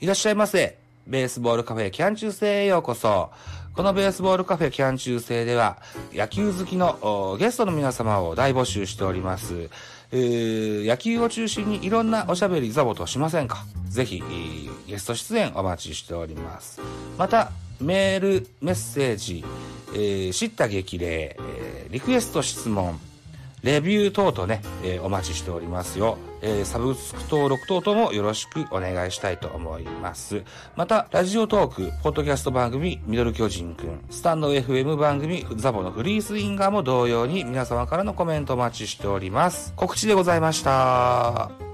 いらっしゃいませ。ベースボールカフェキャン中世へようこそ。このベースボールカフェキャン中世では、野球好きのゲストの皆様を大募集しております。えー野球を中心にいろんなおしゃべりザボとしませんか？ぜひ、ゲスト出演お待ちしております。また、メール、メッセージ、えー知った激励、えーリクエスト質問、レビュー等々ね、えーお待ちしておりますよ。えーサブスク登録等々もよろしくお願いしたいと思います。また、ラジオトーク、ポッドキャスト番組、ミドル巨人くん、スタンド FM 番組、ザボのフリースインガーも同様に皆様からのコメントお待ちしております。告知でございました。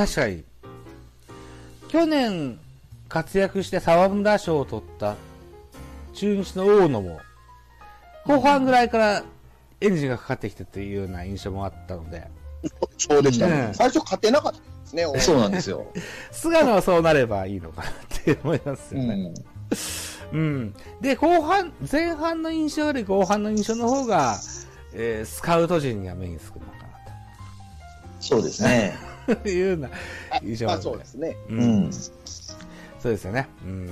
確かに、去年活躍して沢村賞を取った中日の大野も、後半ぐらいからエンジンがかかってきたというような印象もあったので、そうでしたね。うん最初勝てなかったですね、そうなんですよ。菅野はそうなればいいのかなって思いますよね。うん。で、後半、前半の印象より後半の印象の方が、えースカウト陣には目につくのかそうですね。いうな印象まあそうですね。ううんん。そうですよね。うん。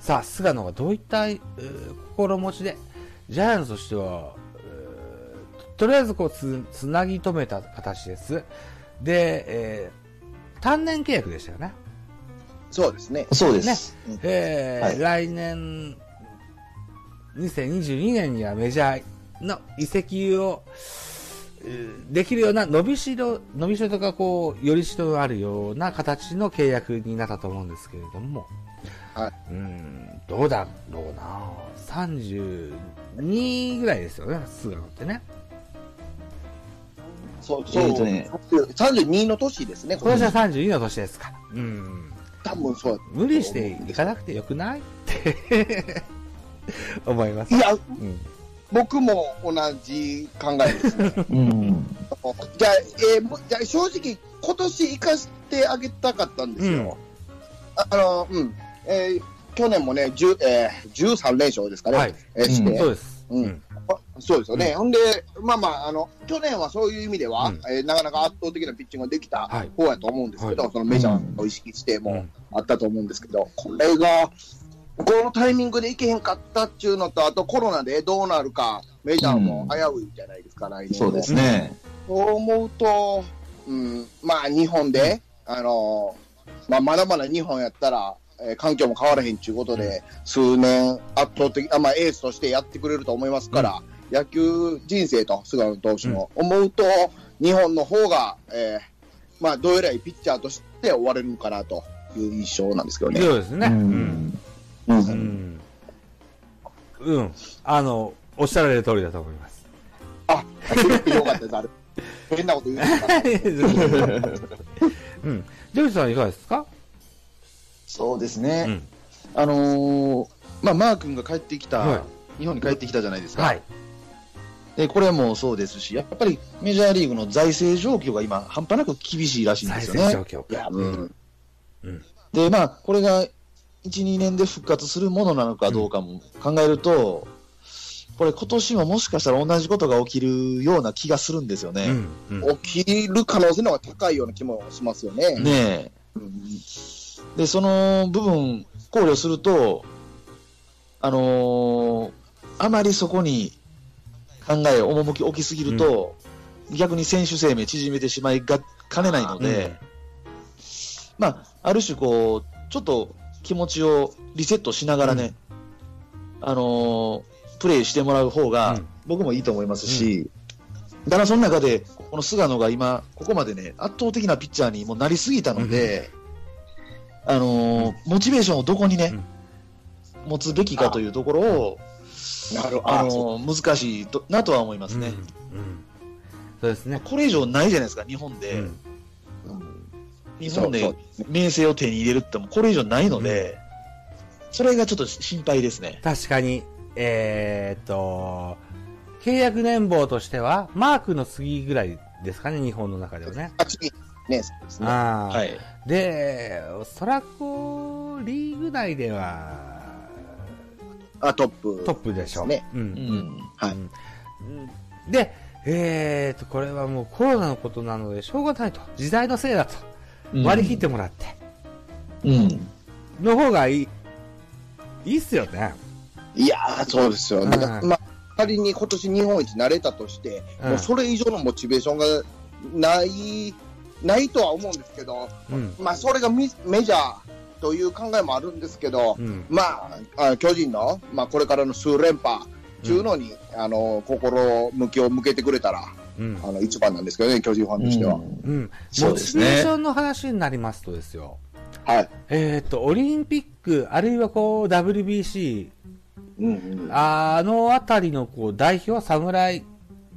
さあ、菅野がどういった、えー心持ちで、ジャイアンツとしては、えーとりあえずこうつ、つなぎ止めた形です。で、えー単年契約でしたよね。そうですね。そうです。えーはい来年、2022年にはメジャーの移籍を、えーできるような伸びしろ、伸びしろとかこう、よりしろがあるような形の契約になったと思うんですけれども、はい。うん、どうだろうな32ぐらいですよね、菅野ってね。そう、そう。えーとね32の年ですね、今年は32の年ですから。うん。多分そう。無理していかなくてよくない？って 思います。いや、うん。僕も同じ考えですね。うん。じゃあ、えーもじゃあ正直、今年生かしてあげたかったんですよ。ああの、うん。えー去年もね、10えー、13連勝ですかね。はいえーして、そうです。うんそうですよね。ほんで、まあまあ、あの、去年はそういう意味では、うんえーなかなか圧倒的なピッチングができたはい方やと思うんですけど、はそのメジャーを意識してもうんあったと思うんですけど、これが、このタイミングでいけへんかったっていうのと、あとコロナでどうなるか、メジャーも危ういじゃないですか、来年。そうですね。そう思うと、うん、まあ日本で、あのまあまだまだ日本やったら、えー環境も変わらへんということで、数年圧倒的、あまあエースとしてやってくれると思いますから、野球人生と菅野投手の思うと、日本の方が、えーまあどうやらいいピッチャーとして終われるのかなという印象なんですけどね。そうですね。ううん。ん。ううんん。うん。あの、おっしゃられる通りだと思います。あ、よかったです、あれ。変なこと言うてたから。うん。ジョージさんいかがですか？そうですね。うん。あのーまあ、マー君が帰ってきた、はい日本に帰ってきたじゃないですか。はい。で、これもそうですし、やっぱりメジャーリーグの財政状況が今、半端なく厳しいらしいんで再すよね。生状況いや、う。うんん。で、まあ、これが1、2年で復活するものなのかどうかも考えると、これ今年ももしかしたら同じことが起きるような気がするんですよね。うん。うん。起きる可能性の方が高いような気もしますよね。ねうんえ。で、その部分考慮すると、あのーあまりそこに考え、趣置きすぎると、逆に選手生命縮めてしまいがかねないので、まあ、ある種こう、ちょっと気持ちをリセットしながらね、あのープレイしてもらう方がうん僕もいいと思いますし、ただその中で、この菅野が今、ここまでね、圧倒的なピッチャーにもなりすぎたので、あのーモチベーションをどこにね、持つべきかというところを。あのー難しいとなとは思いますね。うん。うん。そうですね。これ以上ないじゃないですか、日本うで。ん。うん日本で名声を手に入れるってもこれ以上ないので、それがちょっと心配ですね。確かに、えーっと、契約年俸としては、マークの次ぐらいですかね、日本の中ではね。あ次ね、そうですね。ああ、はい。で、おそらく、リーグ内では、あトップ。トップでしょ。ね。う。うんん。はいうんで、えーと、これはもうコロナのことなのでしょうがないと。時代のせいだと。割り切ってもらって。うん。の方がいい。いいっすよね。いやー、そうですよ。なんか、うんまあ、仮に今年日本一なれたとして、うんもうそれ以上のモチベーションがない、ないとは思うんですけど、うん。まあ、それがミメジャーという考えもあるんですけど、うん。まあ、あ巨人の、まあ、これからの数連覇中のに、あの、心向きを向けてくれたら、うん。あの、一番なんですけどね、巨人ファンとしては。うん。そうモですねチベーションの話になりますとですよ。はい。えっ、と、オリンピック、あるいはこう、WBC、うんうん。あのあたりのこう、代表、侍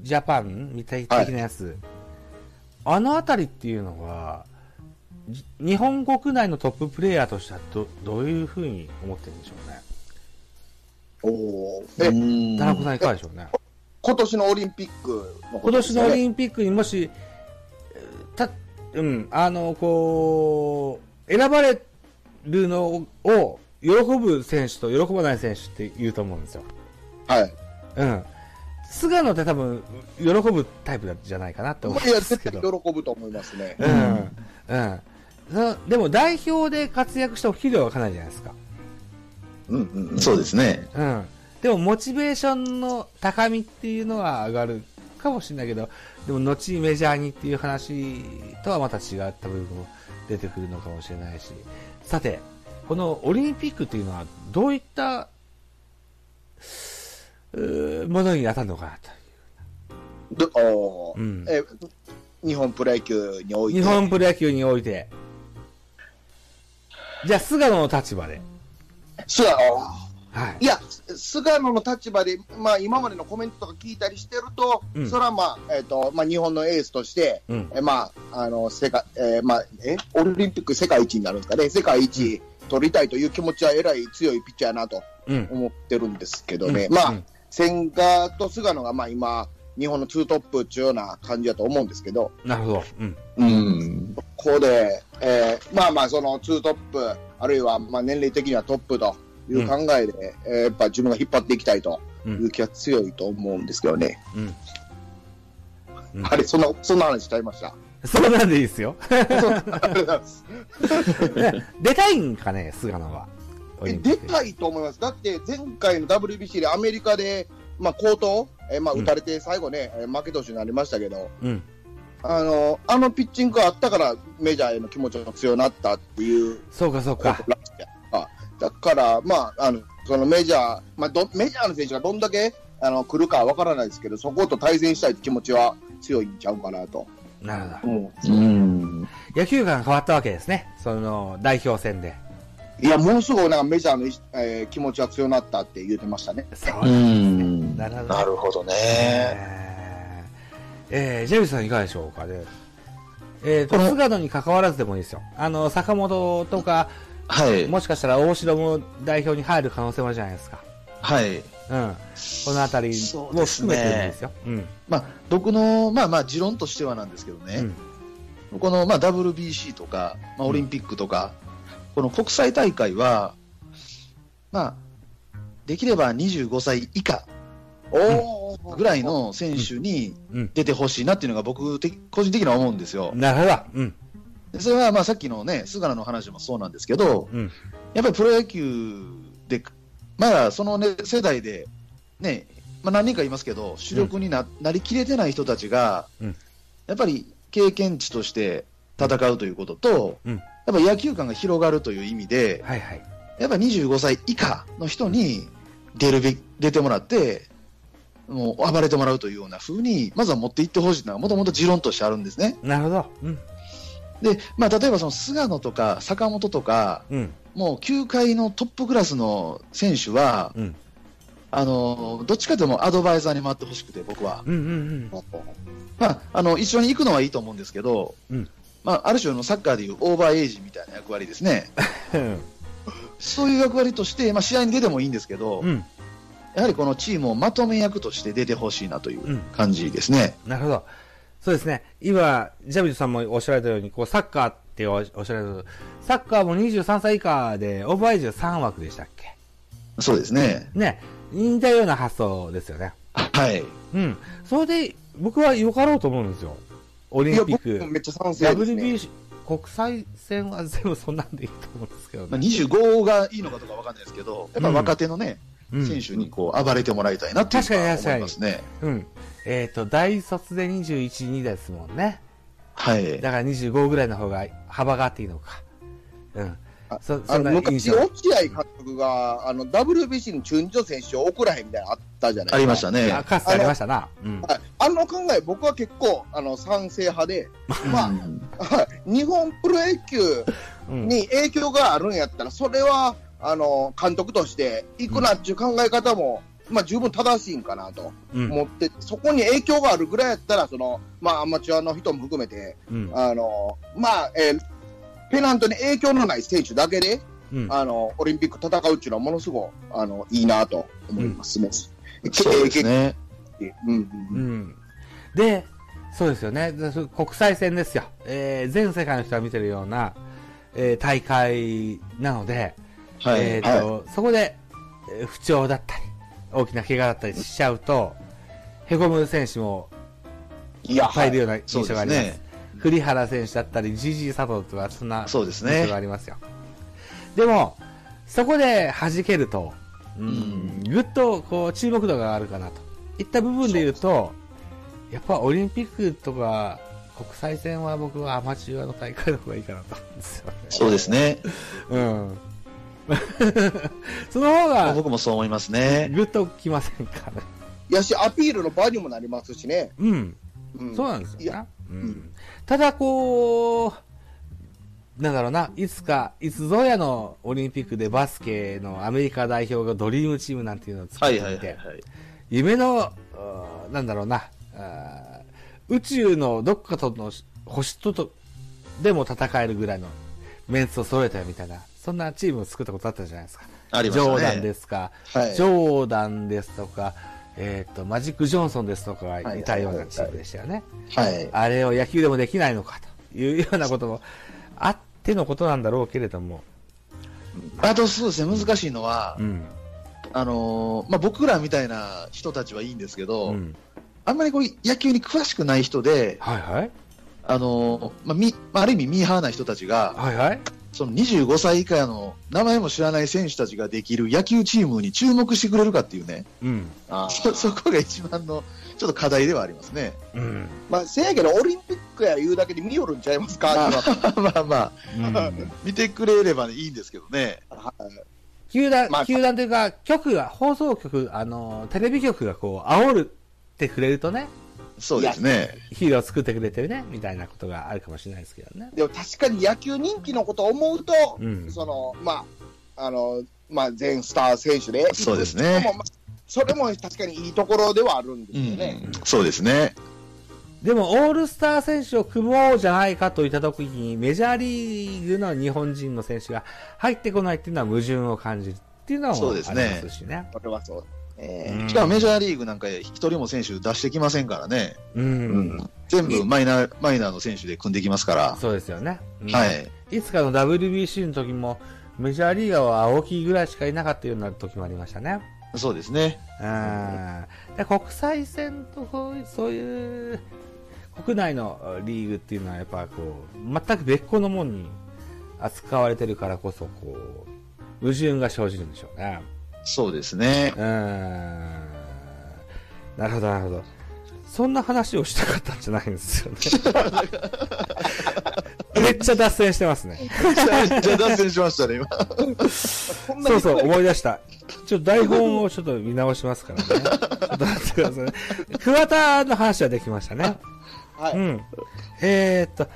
ジャパンみたい的なやつ、あのあたりっていうのは、じ日本国内のトッププレイヤーとしてはど、どういうふうに思ってるんでしょうね。おーえ、うん田中さんいかがでしょうね。今年のオリンピックのこ今年とですよね。のオリンピックにもし、えーた、うん、あの、こう、選ばれるのを喜ぶ選手と喜ばない選手って言うと思うんですよ。はい。うん。菅野って多分、喜ぶタイプじゃないかなって思うんすけ絶対ど。喜ぶと思いますね。うん。うん。そでも代表で活躍したお給料はかなりじゃないですか。うんうんうん。そうですね。うん。でも、モチベーションの高みっていうのは上がるかもしれないけど、でも、後メジャーにっていう話とはまた違った部分も出てくるのかもしれないし。さて、このオリンピックっていうのはどういった、ものに当たるのかなと。どおーうんえ日本プロ野球において。日本プロ野球において。じゃあ、菅野の立場で。菅野はいい。や、菅野の立場で、まあ、今までのコメントとか聞いたりしてると、うんそれはまあ、えっ、と、まあ、日本のエースとして、うん。えまあ、あの、世界、えーまあ、え、オリンピック世界一になるんですかね、世界一取りたいという気持ちはえらい強いピッチャーやなとうん。思ってるんですけどね、うんまあ、うん千賀と菅野がまあ今、日本のツートップっていうような感じだと思うんですけど、なるほど。うん。うん。ここで、えーまあまあ、そのツートップ、あるいはまあ年齢的にはトップという考えで、えーやっぱ自分が引っ張っていきたいとう。いうん気が強いと思うんですけどね。うん。うんあれ、そんな、そんな話しちゃいました？そうなんでいいですよ。出たいんかね、菅野は。出たいと思います。だって、前回の WBC でアメリカで、まあ、高騰、えーまあ、うん打たれて最後ね、えー負け投手になりましたけど、うん。あの、あのピッチングがあったから、メジャーへの気持ちが強くなったっていうそうか、そうか。だから、まあ、あの、そのメジャー、まあ、どメジャーの選手がどんだけ、あの、来るかはわからないですけど、そこと対戦したいって気持ちは強いんちゃうかなと。なるほど。うんうん。野球が変わったわけですね。その、代表戦で。いや、ものすごいなんかメジャーの、えー気持ちは強くなったって言ってましたね。そううなんん。なるほどなるほどね。えー、えージェビスさんいかがでしょうかね。えーと、菅野に関わらずでもいいですよ。あの、坂本とか、はい。もしかしたら大城も代表に入る可能性もあるじゃないですか。はい。うん。このあたりも含めてるんですよ。うん。まあ、僕の、まあまあ、持論としてはなんですけどね、この、まあ、WBC とか、まあ、オリンピックとか、この国際大会は、まあ、できれば25歳以下おーぐらいの選手にうん。出てほしいなっていうのが僕的、個人的には思うんですようん。。なるほど。うん。でそれは、まあ、さっきのね、菅野の話もそうなんですけど、うん。やっぱりプロ野球で、まだその、ね、世代で、ね、まあ、何人かいますけど、主力にな,、なりきれてない人たちが、うんやっぱり経験値として戦うということと、うんやっぱ野球観が広がるという意味で、はいはい。やっぱ25歳以下の人に出るべき出てもらって、もう暴れてもらうというような風に、まずは持っていってほしいのは、もともと持論としてあるんですね。なるほど。うん。で、まあ、例えばその菅野とか坂本とか、うん。もう球界のトップクラスの選手は、うん。あのどっちかというとアドバイザーに回ってほしくて、僕は。うんうんまあ、あの一緒に行くのはいいと思うんですけど、うんまあ、ある種のサッカーでいうオーバーエイジみたいな役割ですね。うん。そういう役割として、まあ、試合に出てもいいんですけど、うん。やはりこのチームをまとめ役として出てほしいなといううん感じですね。なるほど。そうですね。今、ジャビットさんもおっしゃられたように、こう、サッカーっておっしゃられたサッカーも23歳以下で、オーバーエイジは3枠でしたっけ？そうですね。ね、似たような発想ですよね。はい。うん。それで、僕はよかろうと思うんですよ。オリンピック。めっちゃ賛成ですね。WBC、国際戦は全部そんなんでいいと思うんですけどまあ、ね。25がいいのかどうかわかんないですけど、やっぱ若手のね、うん選手にこう暴れてもらいたいなっていうのは思いますね。うん。えっ、と、大卒で21、2ですもんね。はい。だから25ぐらいの方が幅があっていいのか。うん。あそそんな昔。落合監督が、あの、WBC に中日の選手を送らへんみたいなのあったじゃないですか。ありましたね。あかつてありましたな。うん。はい。あの考え、僕は結構、あの、賛成派で、まあ、日本プロ野球うん。に影響があるんやったら、それは、あの、監督として、いくなっていう考え方も、まあ、十分正しいんかなとうん。思って、そこに影響があるぐらいやったら、その、まあ、アマチュアの人も含めて、うん。あの、まあ、えーペナントに影響のない選手だけで、うん。あの、オリンピック戦うっていうのはものすごく、あの、いいなと思いますね。そうですね。うんうんううんん。で、そうですよね。国際戦ですよ。えー全世界の人が見てるような、えー大会なので、はい。えっ、と、そこで、えー不調だったり、大きな怪我だったりしちゃうと、へこむ選手もいっぱいいるような印象があります。ですね。栗原選手だったり、GG 佐藤とか、そんなそうです印象がね。ありますよ。でも、そこで弾けると、うんうんぐっとこう注目度が上がるかなといった部分で言うと、やっぱオリンピックとか国際戦は僕はアマチュアの大会の方がいいかなと思うんですよね。そうですね。うん。その方が僕もそう思いますね。ぐっときませんかね。やし、アピールの場にもなりますしね。うん。うんそうなんですよねいや。うんんただこう、なんだろうな、いつか、いつぞやのオリンピックでバスケのアメリカ代表がドリームチームなんていうのを作ってみて、はいはいはいはい。夢の、なんだろうな、宇宙のどっかとの星ととでも戦えるぐらいのメンツを揃えたよみたいな、そんなチームを作ったことあったじゃないですか。ありまし。ジョーダンですか、はいジョーダンですとか、えっ、と、マジック・ジョンソンですとかがいたようなチームでしたよね。はい。あれを野球でもできないのかというようなこともあってのことなんだろうけれども。あとそうですね、難しいのはう、ん。あのーまあ、僕らみたいな人たちはいいんですけど、うん。あんまりこう野球に詳しくない人で、はいはい。あのーまあみまあ、ある意味ミーハーな人たちが、はいはい。その25歳以下の名前も知らない選手たちができる野球チームに注目してくれるかっていうね、うん。あそ そこが一番のちょっと課題ではありますね。うん。まあ、せやけど、オリンピックや言うだけで見よるんちゃいますか、今まあまあ、うん見てくれればいいんですけどね。球団、まあ球団というか、局が、放送局、あの、テレビ局がこう、煽るってくれるとね、そうですね。ヒーローを作ってくれてるね、みたいなことがあるかもしれないですけどね。でも確かに野球人気のことを思うと、うんその、まあ、あの、まあ、全スター選手で、そうですねもまあそれも確かにいいところではあるんですうんよね。そうですね。でも、オールスター選手を組もうじゃないかといった時に、メジャーリーグの日本人の選手が入ってこないっていうのは矛盾を感じるっていうのもありそうですねますしね。これはそう。えうんしかもメジャーリーグなんか一人も選手出してきませんからね。う。うん全部マイナー、マイナーの選手で組んできますから。そうですよね。うんはい。いつかの WBC の時も、メジャーリーガーは青木ぐらいしかいなかったような時もありましたね。そうですね。うんで国際戦とそういうそういう国内のリーグっていうのはやっぱこう全く別個のものに扱われてるからこそこう矛盾が生じるんでしょうね。そうですね。うんなるほどなるほど。そんな話をしたかったんじゃないんですよね。めっちゃ脱線してますね。じゃあ脱線しましたね、今。そうそう、思い出した。ちょっと台本をちょっと見直しますからね。ちょっと待ってください。桑田の話はできましたね。はい。うん。えー、っと、